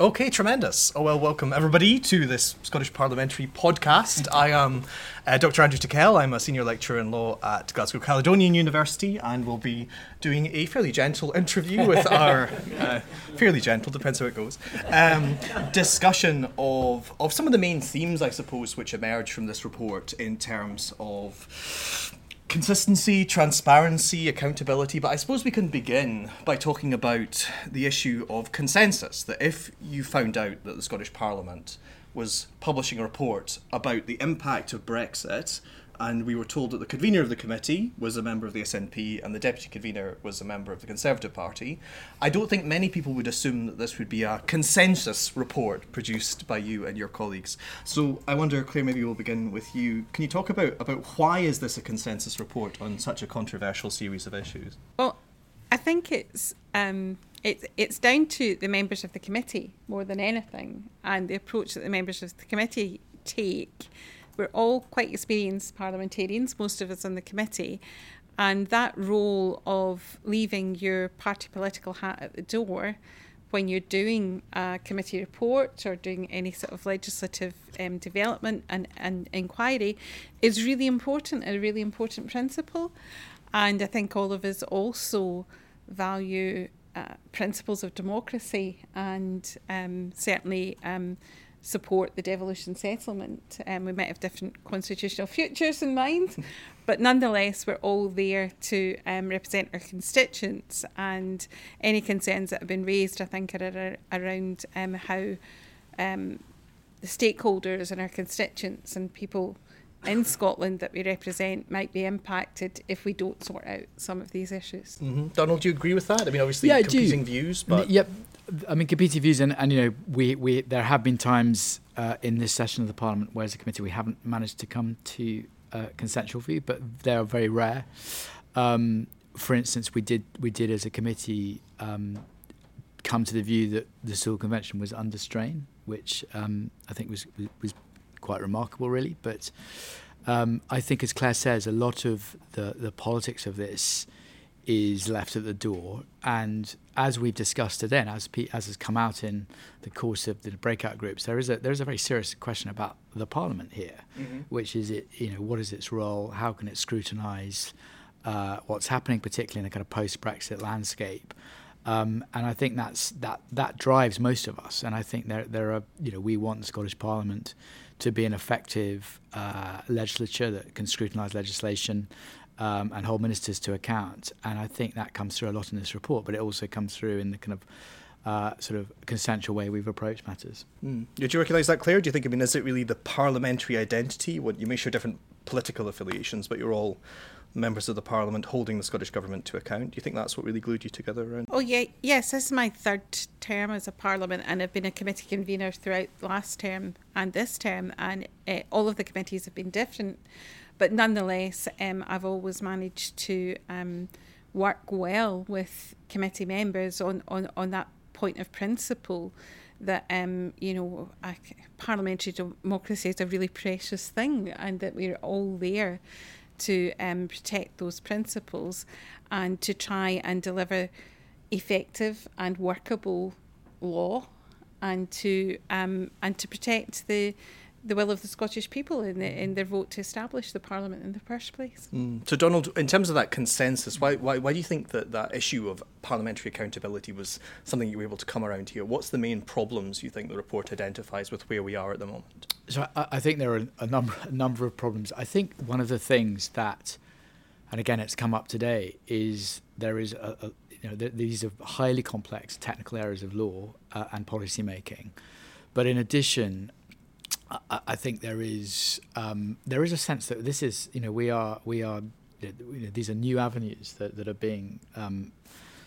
Okay, tremendous. Oh, well, welcome everybody to this Scottish Parliamentary podcast. I am uh, Dr. Andrew Tickell. I'm a senior lecturer in law at Glasgow Caledonian University and will be doing a fairly gentle interview with our, uh, fairly gentle, depends how it goes, um, discussion of, of some of the main themes, I suppose, which emerge from this report in terms of consistency, transparency, accountability, but I suppose we can begin by talking about the issue of consensus. That if you found out that the Scottish Parliament was publishing a report about the impact of Brexit and we were told that the convener of the committee was a member of the SNP and the deputy convener was a member of the Conservative Party. I don't think many people would assume that this would be a consensus report produced by you and your colleagues. So I wonder, Clare, maybe we'll begin with you. Can you talk about, about why is this a consensus report on such a controversial series of issues? Well, I think it's um, it's it's down to the members of the committee more than anything, and the approach that the members of the committee take we're all quite experienced parliamentarians, most of us on the committee, and that role of leaving your party political hat at the door when you're doing a committee report or doing any sort of legislative um, development and, and inquiry is really important, a really important principle. And I think all of us also value uh, principles of democracy and um, certainly um, support the devolution settlement. Um, we might have different constitutional futures in mind, but nonetheless, we're all there to um, represent our constituents. And any concerns that have been raised, I think, are around um, how um, the stakeholders and our constituents and people in Scotland that we represent might be impacted if we don't sort out some of these issues. Mm-hmm. Donald, do you agree with that? I mean, obviously, yeah, competing views, but yep. I mean, competing views, and, and you know, we, we there have been times uh, in this session of the Parliament where, as a committee, we haven't managed to come to a consensual view, but they are very rare. Um, for instance, we did we did as a committee um, come to the view that the Sewel Convention was under strain, which um, I think was was quite remarkable, really. But um, I think, as Clare says, a lot of the the politics of this is left at the door. And as we've discussed today, and as, as has come out in the course of the breakout groups, there is a there is a very serious question about the Parliament here, mm-hmm. which is it you know what is its role? How can it scrutinise uh, what's happening, particularly in a kind of post Brexit landscape? Um, and I think that's that that drives most of us. And I think there there are you know we want the Scottish Parliament to be an effective uh, legislature that can scrutinise legislation um, and hold ministers to account. And I think that comes through a lot in this report, but it also comes through in the kind of uh, sort of consensual way we've approached matters. Mm. Do you recognise that, Clare? Do you think, I mean, is it really the parliamentary identity? What you may share different political affiliations, but you're all members of the parliament holding the Scottish government to account. Do you think that's what really glued you together around? Oh yeah, yes. This is my third term as a parliament, and I've been a committee convener throughout last term and this term, and uh, all of the committees have been different. But nonetheless, um, I've always managed to um, work well with committee members on, on, on that point of principle that um, you know parliamentary democracy is a really precious thing and that we're all there to um, protect those principles and to try and deliver effective and workable law and to um, and to protect the the will of the Scottish people in, the, in their vote to establish the Parliament in the first place. Mm. So, Donald, in terms of that consensus, why, why, why do you think that that issue of parliamentary accountability was something you were able to come around here? What's the main problems you think the report identifies with where we are at the moment? So, I, I think there are a number, a number of problems. I think one of the things that, and again, it's come up today, is there is a, a you know, th- these are highly complex technical areas of law uh, and policy making. But in addition, I, I think there is um, there is a sense that this is you know we are we are you know, these are new avenues that, that are being um,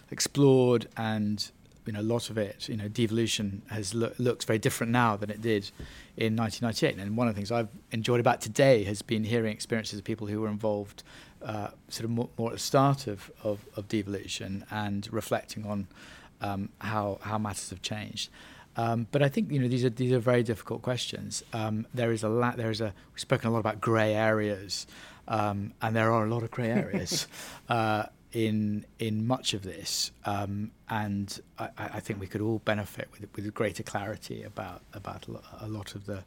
explored and you know a lot of it you know devolution has lo- looks very different now than it did in 1998 and one of the things I've enjoyed about today has been hearing experiences of people who were involved uh, sort of more, more, at the start of, of, of devolution and reflecting on um, how how matters have changed um, but I think you know these are these are very difficult questions. Um, there is a la- there is a we've spoken a lot about grey areas, um, and there are a lot of grey areas. uh, in in much of this, um, and I, I, think we could all benefit with with greater clarity about about a lot of the.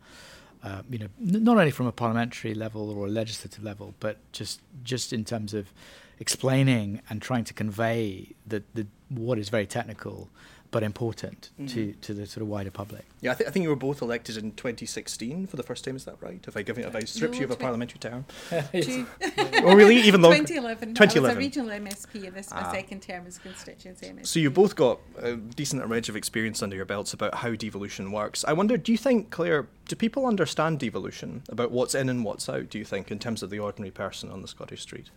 Uh, you know, n- not only from a parliamentary level or a legislative level, but just just in terms of explaining and trying to convey the, the what is very technical but important mm-hmm. to, to the sort of wider public. Yeah, I, th- I think you were both elected in 2016 for the first time. Is that right? Have I give given, have I stripped no, you of a parliamentary term? oh, really? Even longer? 2011. 2011. I was a regional MSP, and this is ah. my second term as constituency MSP. So you both got a decent range of experience under your belts about how devolution works. I wonder, do you think, Clare, do people understand devolution about what's in and what's out? Do you think, in terms of the ordinary person on the Scottish street?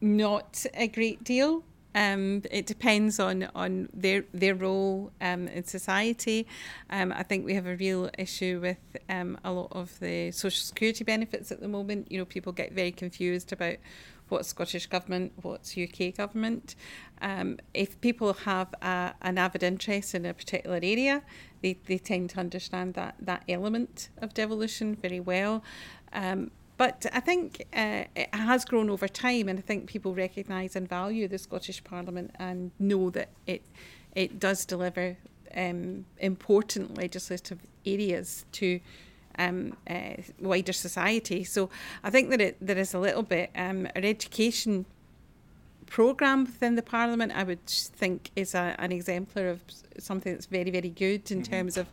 Not a great deal. Um, it depends on on their their role um, in society. Um, I think we have a real issue with um, a lot of the social security benefits at the moment. You know, people get very confused about what's Scottish government, what's UK government. Um, if people have a, an avid interest in a particular area, they, they tend to understand that that element of devolution very well. Um, but I think uh, it has grown over time, and I think people recognise and value the Scottish Parliament and know that it it does deliver um, important legislative areas to um, uh, wider society. So I think that it, there is a little bit um, education programme within the Parliament, I would think is a, an exemplar of something that's very, very good in mm-hmm. terms of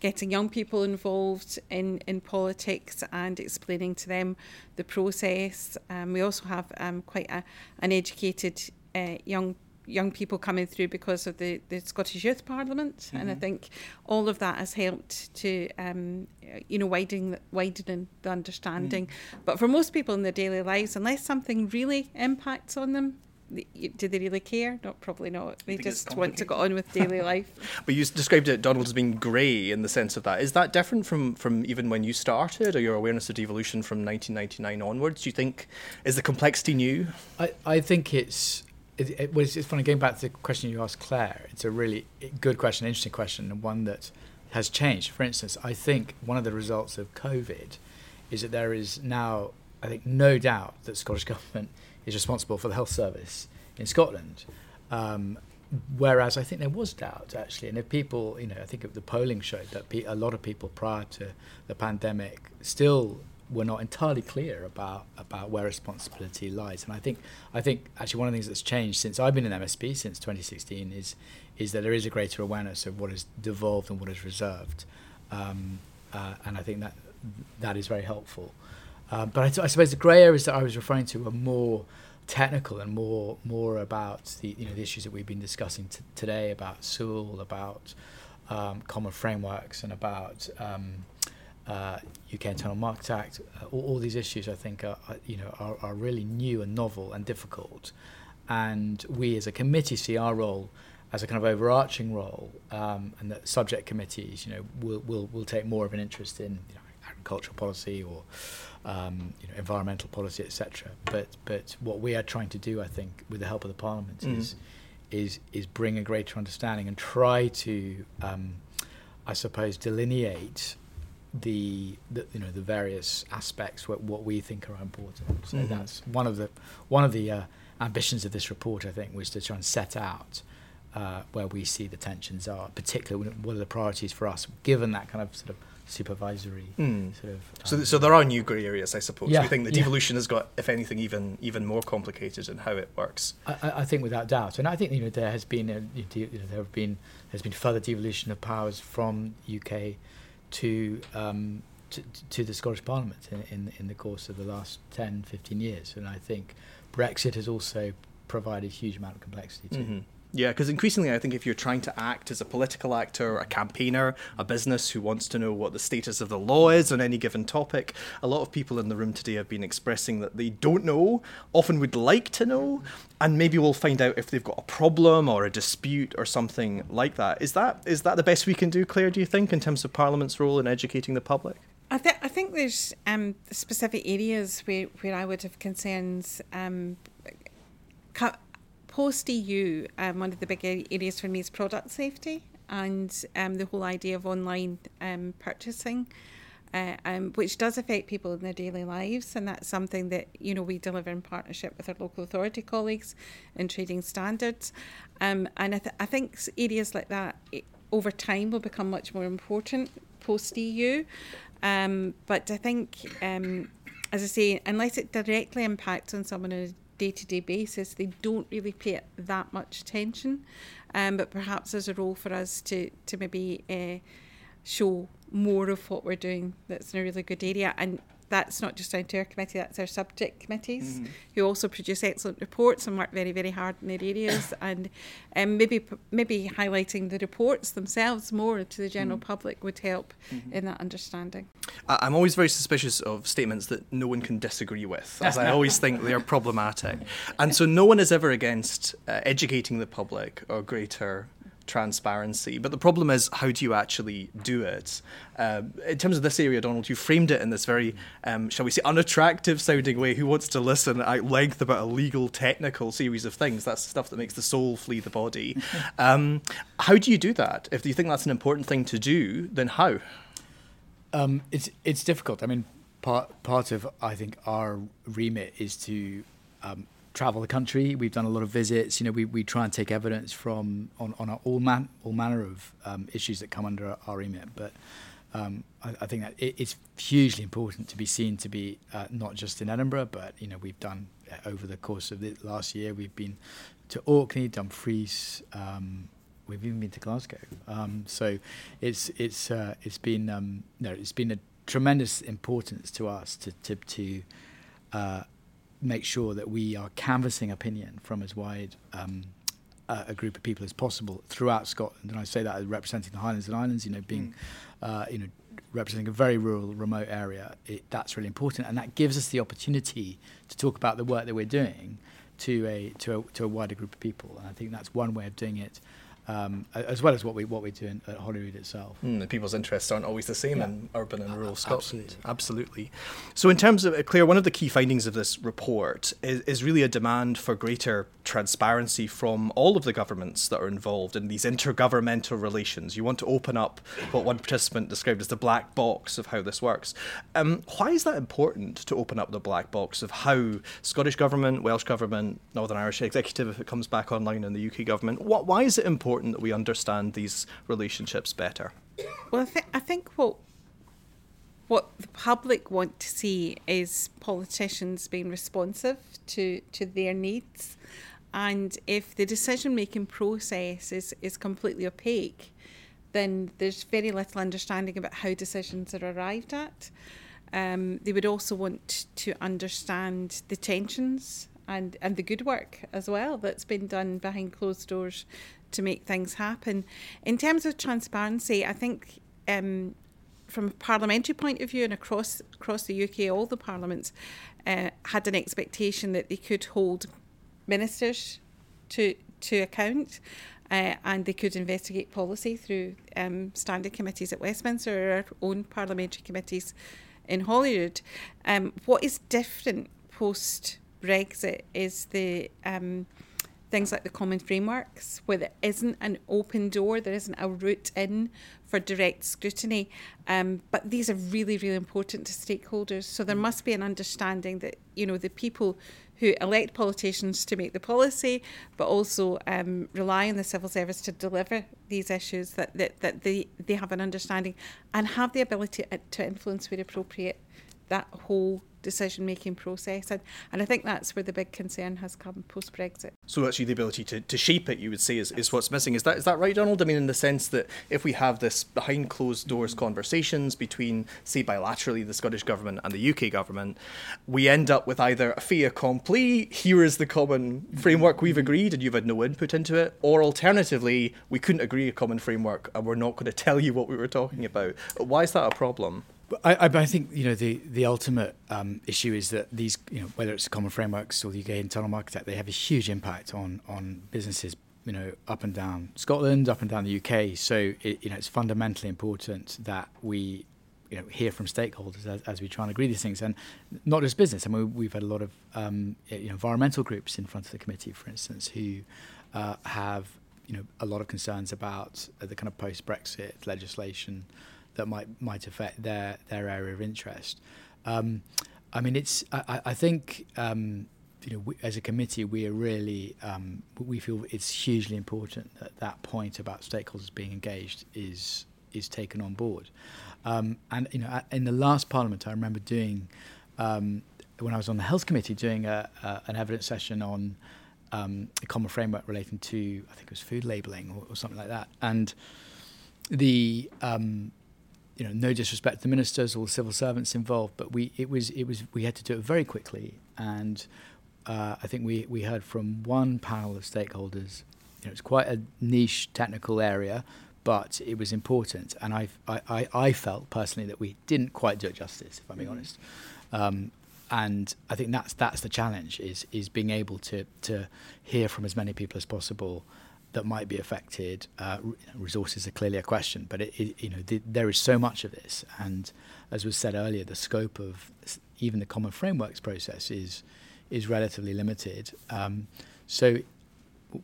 getting young people involved in, in politics and explaining to them the process. Um, we also have um, quite a, an educated uh, young young people coming through because of the, the Scottish Youth Parliament, mm-hmm. and I mm-hmm. think all of that has helped to um, you know widen widen the understanding. Mm. But for most people in their daily lives, unless something really impacts on them, do they really care? Not probably not. They just want to get on with daily life. but you described it, Donald, as being grey in the sense of that. Is that different from from even when you started, or your awareness of devolution from 1999 onwards? Do you think is the complexity new? I, I think it's it, it was it's funny going back to the question you asked Clare. It's a really eh, good question, interesting question, and one that has changed. For instance, I think one of the results of COVID is that there is now, I think, no doubt that Scottish government is responsible for the health service in Scotland. Um, whereas I think there was doubt actually, and if people, you know, I think the polling showed that a lot of people prior to the pandemic still were not entirely clear about about where responsibility lies. And I think I think actually one of the things that's changed since I've been in MSP since 2016 is is that there is a greater awareness of what is devolved and what is reserved, um, uh, and I think that that is very helpful. Um, but I suppose the grey areas that I was referring to are more technical and more more about the you know the issues that we've been discussing t- today about Sewel, about um, common frameworks, and about um, uh, UK Internal Market Act. Uh, all, all, these issues, I think, are, are you know are, are, really new and novel and difficult. And we, as a committee, see our role as a kind of overarching role, um, and that subject committees, you know, will will will take more of an interest in you know, agricultural policy or um, you know, environmental policy, etc. But but what we are trying to do, I think, with the help of the Parliament, mm. is is is bring a greater understanding and try to, um, I suppose, delineate the, the, you know the various aspects what, what we think are important. So mm-hmm. that's one of the one of the uh, ambitions of this report. I think was to try and set out. Uh, where we see the tensions are, particularly what are the priorities for us, given that kind of sort of supervisory mm. sort of. Um, so, so there are new grey areas, I suppose. Yeah, we think the devolution yeah. has got, if anything, even even more complicated in how it works. I, I think without doubt, and I think you know there has been a, you know, there have been there's been further devolution of powers from UK to. Um, to, to the Scottish Parliament in, in in the course of the last 10, 15 years, and I think Brexit has also provided a huge amount of complexity too. Mm-hmm. Yeah, because increasingly, I think if you're trying to act as a political actor, a campaigner, a business who wants to know what the status of the law is on any given topic, a lot of people in the room today have been expressing that they don't know, often would like to know, and maybe we'll find out if they've got a problem or a dispute or something like that. Is that is that the best we can do, Clare? Do you think, in terms of Parliament's role in educating the public? I, th- I think there's um, specific areas where, where I would have concerns. Um, post EU, um, one of the big areas for me is product safety and um, the whole idea of online um, purchasing. uh, um, which does affect people in their daily lives. And that's something that, you know, we deliver in partnership with our local authority colleagues in trading standards. Um, and I, th- I think areas like that it, over time will become much more important post EU. Um, but I think, um, as I say, unless it directly impacts on someone on a day to day basis, they don't really pay it that much attention. Um, but perhaps there's a role for us to, to maybe uh, show more of what we're doing that's in a really good area. And that's not just down to our committee, that's our subject committees mm-hmm. who also produce excellent reports and work very, very hard in their areas. and um, maybe maybe highlighting the reports themselves more to the general mm-hmm. public would help mm-hmm. in that understanding. I'm always very suspicious of statements that no one can disagree with, as I always think they are problematic. And so no one is ever against uh, educating the public or greater transparency. But the problem is, how do you actually do it? Uh, in terms of this area, Donald, you framed it in this very, um, shall we say, unattractive sounding way. Who wants to listen at length about a legal, technical series of things? That's stuff that makes the soul flee the body. um, how do you do that? If you think that's an important thing to do, then how? Um, it's it's difficult. I mean, part part of I think our remit is to um, travel the country. We've done a lot of visits. You know, we, we try and take evidence from on, on all man all manner of um, issues that come under our, remit. But um, I, I, think that it, it's hugely important to be seen to be uh, not just in Edinburgh, but you know, we've done uh, over the course of the last year. We've been to Orkney, Dumfries. Um, we've even been to Glasgow. Um, so it's it's uh, it's been um, no, it's been a tremendous importance to us to to to uh, make sure that we are canvassing opinion from as wide um, uh, a group of people as possible throughout Scotland. And I say that as representing the Highlands and Islands, you know, being, mm. uh, you know, representing a very rural, remote area. It, that's really important, and that gives us the opportunity to talk about the work that we're doing to a to a, to a wider group of people. And I think that's one way of doing it um, as well as what we what we do in, at Holyrood itself. Mm, people's interests aren't always the same yeah. in urban and rural Scotland. Absolutely. absolutely. So, in terms of uh, Claire, one of the key findings of this report is, is really a demand for greater transparency from all of the governments that are involved in these intergovernmental relations. You want to open up what one participant described as the black box of how this works. Um, why is that important to open up the black box of how Scottish government, Welsh government, Northern Irish executive, if it comes back online, and the UK government? What, why is it important? Important that we understand these relationships better? Well, I, th- I think what what the public want to see is politicians being responsive to, to their needs. And if the decision making process is, is completely opaque, then there's very little understanding about how decisions are arrived at. Um, they would also want to understand the tensions and, and the good work as well that's been done behind closed doors to make things happen. In terms of transparency, I think um, from a parliamentary point of view and across across the UK, all the parliaments uh, had an expectation that they could hold ministers to to account. Uh, and they could investigate policy through um, standing committees at Westminster or our own parliamentary committees in Holyrood. Um, what is different post Brexit is the um, things like the common frameworks, where there isn't an open door, there isn't a route in for direct scrutiny. Um, but these are really, really important to stakeholders. So there must be an understanding that, you know, the people who elect politicians to make the policy, but also um, rely on the civil service to deliver these issues, that, that, that they, they have an understanding and have the ability to influence where appropriate that whole decision making process. And, and I think that's where the big concern has come post Brexit. So actually the ability to, to shape it, you would say, is, is what's missing. Is that is that right, Donald? I mean, in the sense that if we have this behind closed doors conversations between, say, bilaterally the Scottish government and the UK government, we end up with either a fait accompli, here is the common framework we've agreed and you've had no input into it, or alternatively, we couldn't agree a common framework and we're not going to tell you what we were talking about. Why is that a problem? I, I, think you know the the ultimate um, issue is that these you know whether it's the common frameworks or the UK Internal Market Act, they have a huge impact on on businesses you know up and down Scotland, up and down the UK. So it, you know it's fundamentally important that we you know hear from stakeholders as, as we try and agree these things, and not just business. I mean we've had a lot of um, you know, environmental groups in front of the committee, for instance, who uh, have you know a lot of concerns about the kind of post Brexit legislation that might might affect their their area of interest. Um, I mean, it's I, I think um, you know we, as a committee we are really um, we feel it's hugely important that that point about stakeholders being engaged is is taken on board. Um, and you know, in the last Parliament, I remember doing um, when I was on the Health Committee doing a, a, an evidence session on um, a common framework relating to I think it was food labelling or, or something like that, and the um, you know no disrespect to the ministers or the civil servants involved, but we it was it was we had to do it very quickly, and uh, I think we we heard from one panel of stakeholders. You know, it's quite a niche technical area, but it was important, and I I, I felt personally that we didn't quite do it justice, if I'm being mm-hmm. honest. Um, and I think that's that's the challenge is is being able to to hear from as many people as possible that might be affected. Uh, resources are clearly a question, but it, it, you know the, there is so much of this, and as was said earlier, the scope of even the common frameworks process is is relatively limited. Um, so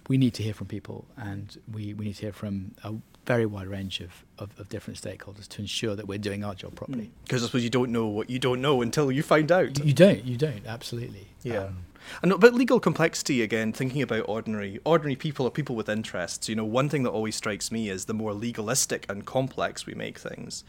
we need to hear from people, and we, we need to hear from a very wide range of, of, of different stakeholders to ensure that we're doing our job properly. Because mm. I suppose you don't know what you don't know until you find out. You don't. You don't. Absolutely. Yeah. Um, and but legal complexity again, thinking about ordinary ordinary people or people with interests. You know, one thing that always strikes me is the more legalistic and complex we make things,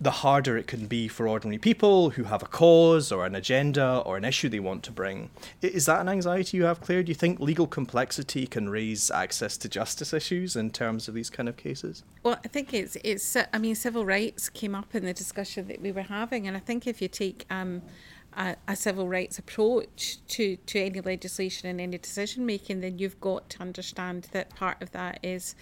the harder it can be for ordinary people who have a cause or an agenda or an issue they want to bring. Is that an anxiety you have, Clare? Do you think legal complexity can raise access to justice issues in terms of these kind of cases? Well, I think it's it's. I mean, civil rights came up in the discussion that we were having, and I think if you take um, a, a, civil rights approach to, to any legislation and any decision making, then you've got to understand that part of that is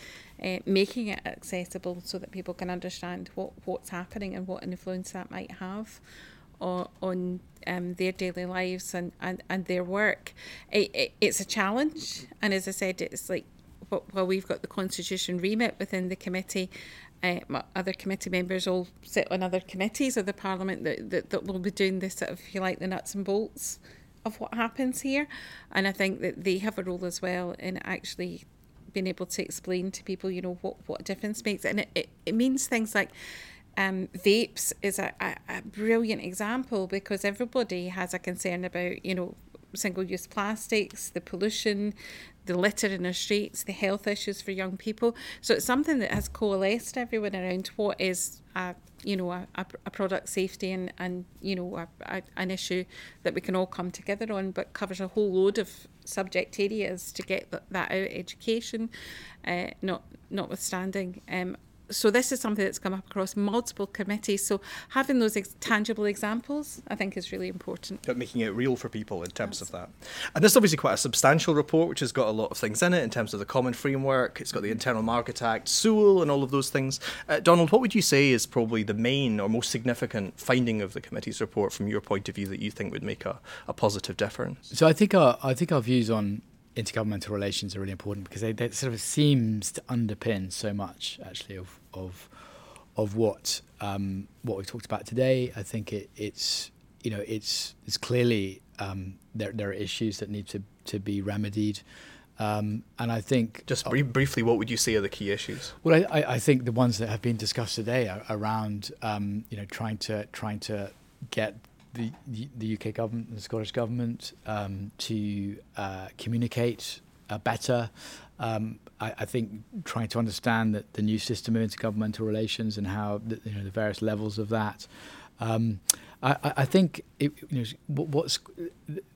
uh, making it accessible so that people can understand what, what's happening and what influence that might have on, on um, their daily lives and, and, and their work. It, it, it's a challenge, and as I said, it's like well, we've got the constitution remit within the committee, uh, other committee members all sit on other committees of the parliament that, that, that will be doing this sort of, if you like, the nuts and bolts of what happens here. And I think that they have a role as well in actually being able to explain to people, you know, what, what difference makes. And it, it, it means things like um, vapes is a, a, a brilliant example because everybody has a concern about, you know, single use plastics, the pollution, the litter in our streets, the health issues for young people. So it's something that has coalesced everyone around what is a you know a, a product safety and and you know a, a, an issue that we can all come together on, but covers a whole load of subject areas to get that, that out. Education, uh, not notwithstanding. Um, so this is something that's come up across multiple committees. So having those ex- tangible examples, I think, is really important. But making it real for people in terms yes. of that. And this is obviously quite a substantial report, which has got a lot of things in it in terms of the common framework. It's got the Internal Market Act, Sewel, and all of those things. Uh, Donald, what would you say is probably the main or most significant finding of the committee's report from your point of view that you think would make a, a positive difference? So I think our I think our views on intergovernmental relations are really important because they, they sort of seems to underpin so much actually of of of what um, what we talked about today. I think it, it's you know it's it's clearly um, there there are issues that need to to be remedied. Um, and I think just brief, briefly, what would you say are the key issues? Well, I, I think the ones that have been discussed today are around um, you know trying to trying to get the the UK government, and the Scottish government, um, to uh, communicate uh, better. Um, I, I, think trying to understand that the new system of intergovernmental relations and how the, you know the various levels of that. Um, I, I, think it, you know, what's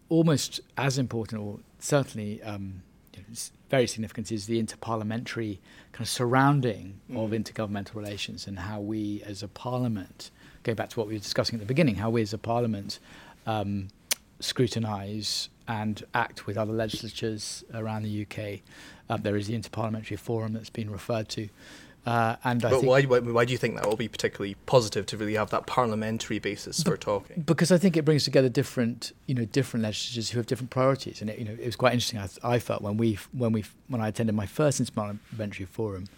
almost as important, or certainly um, very significant, is the interparliamentary kind of surrounding mm. of intergovernmental relations and how we, as a parliament, go back to what we were discussing at the beginning, how we as a parliament um, scrutinise and act with other legislatures around the UK. Uh, there is the Interparliamentary Forum that's been referred to. Uh, and but why, why, why, do you think that will be particularly positive to really have that parliamentary basis for talking? Because I think it brings together different, you know, different legislatures who have different priorities, and it, you know, it was quite interesting. I, I felt when we when we when I attended my first interparliamentary forum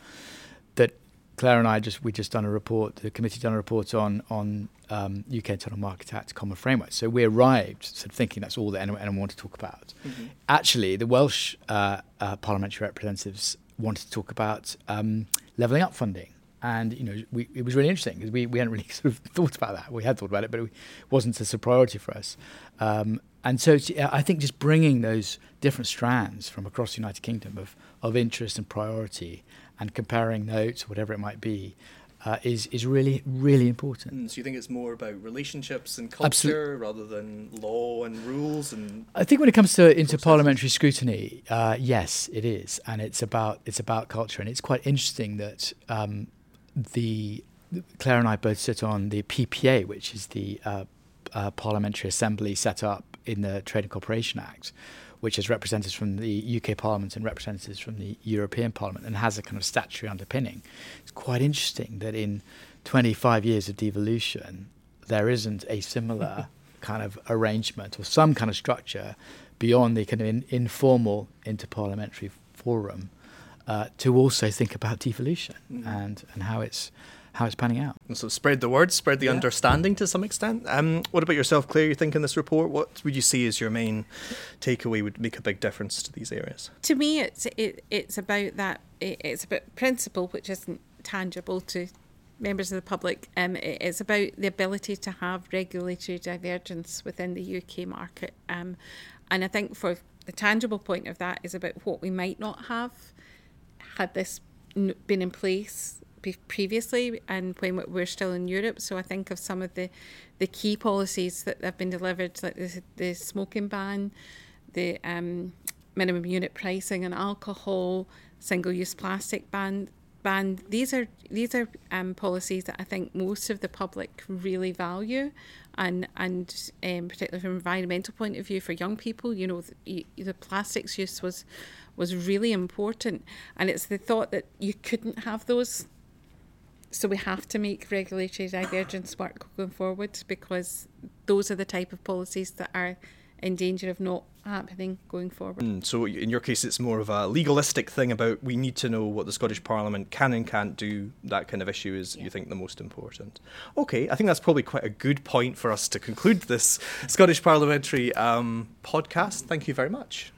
that Clare and I just we just done a report. The committee done a report on on um, UK Internal Market Act Common Framework. So we arrived sort of thinking that's all that anyone, anyone wanted to talk about. Mm-hmm. Actually, the Welsh uh, uh, parliamentary representatives wanted to talk about um, levelling up funding and you know, we, it was really interesting because we, we hadn't really sort of thought about that. We had thought about it, but it wasn't as a priority for us. Um, and so I think just bringing those different strands from across the United Kingdom of, of interest and priority and comparing notes, whatever it might be, uh, is is really really important. Mm, so you think it's more about relationships and culture rather than law and rules and. I think when it comes to into parliamentary scrutiny, uh, yes, it is, and it's about it's about culture, and it's quite interesting that um, the Clare and I both sit on the PPA, which is the uh, uh, Parliamentary Assembly set up in the Trade and Cooperation Act, which has representatives from the UK Parliament and representatives from the European Parliament and has a kind of statutory underpinning. It's quite interesting that in 25 years of devolution, there isn't a similar kind of arrangement or some kind of structure beyond the kind of in, informal interparliamentary forum uh, to also think about devolution mm. and, and how it's how it's panning out. And so spread the word, spread the yeah. understanding to some extent. Um, what about yourself, Clare? You think in this report, what would you see as your main takeaway would make a big difference to these areas? To me, it's it, it's about that. It, it's about principle, which isn't tangible to members of the public. Um, it's about the ability to have regulatory divergence within the UK market. Um, and I think for the tangible point of that is about what we might not have had this been in place previously and when we're still in Europe. So I think of some of the, the key policies that have been delivered, like the, the smoking ban, the um, minimum unit pricing on alcohol, single-use plastic ban. Ban. These are these are um, policies that I think most of the public really value, and and um, particularly from an environmental point of view for young people, you know, the, the plastics use was was really important, and it's the thought that you couldn't have those so we have to make regulatory divergence work going forward because those are the type of policies that are in danger of not happening going forward. Mm, so in your case, it's more of a legalistic thing about we need to know what the Scottish Parliament can and can't do. That kind of issue is, yeah. you think, the most important. Okay, I think that's probably quite a good point for us to conclude this Scottish Parliamentary um, podcast. Thank you very much.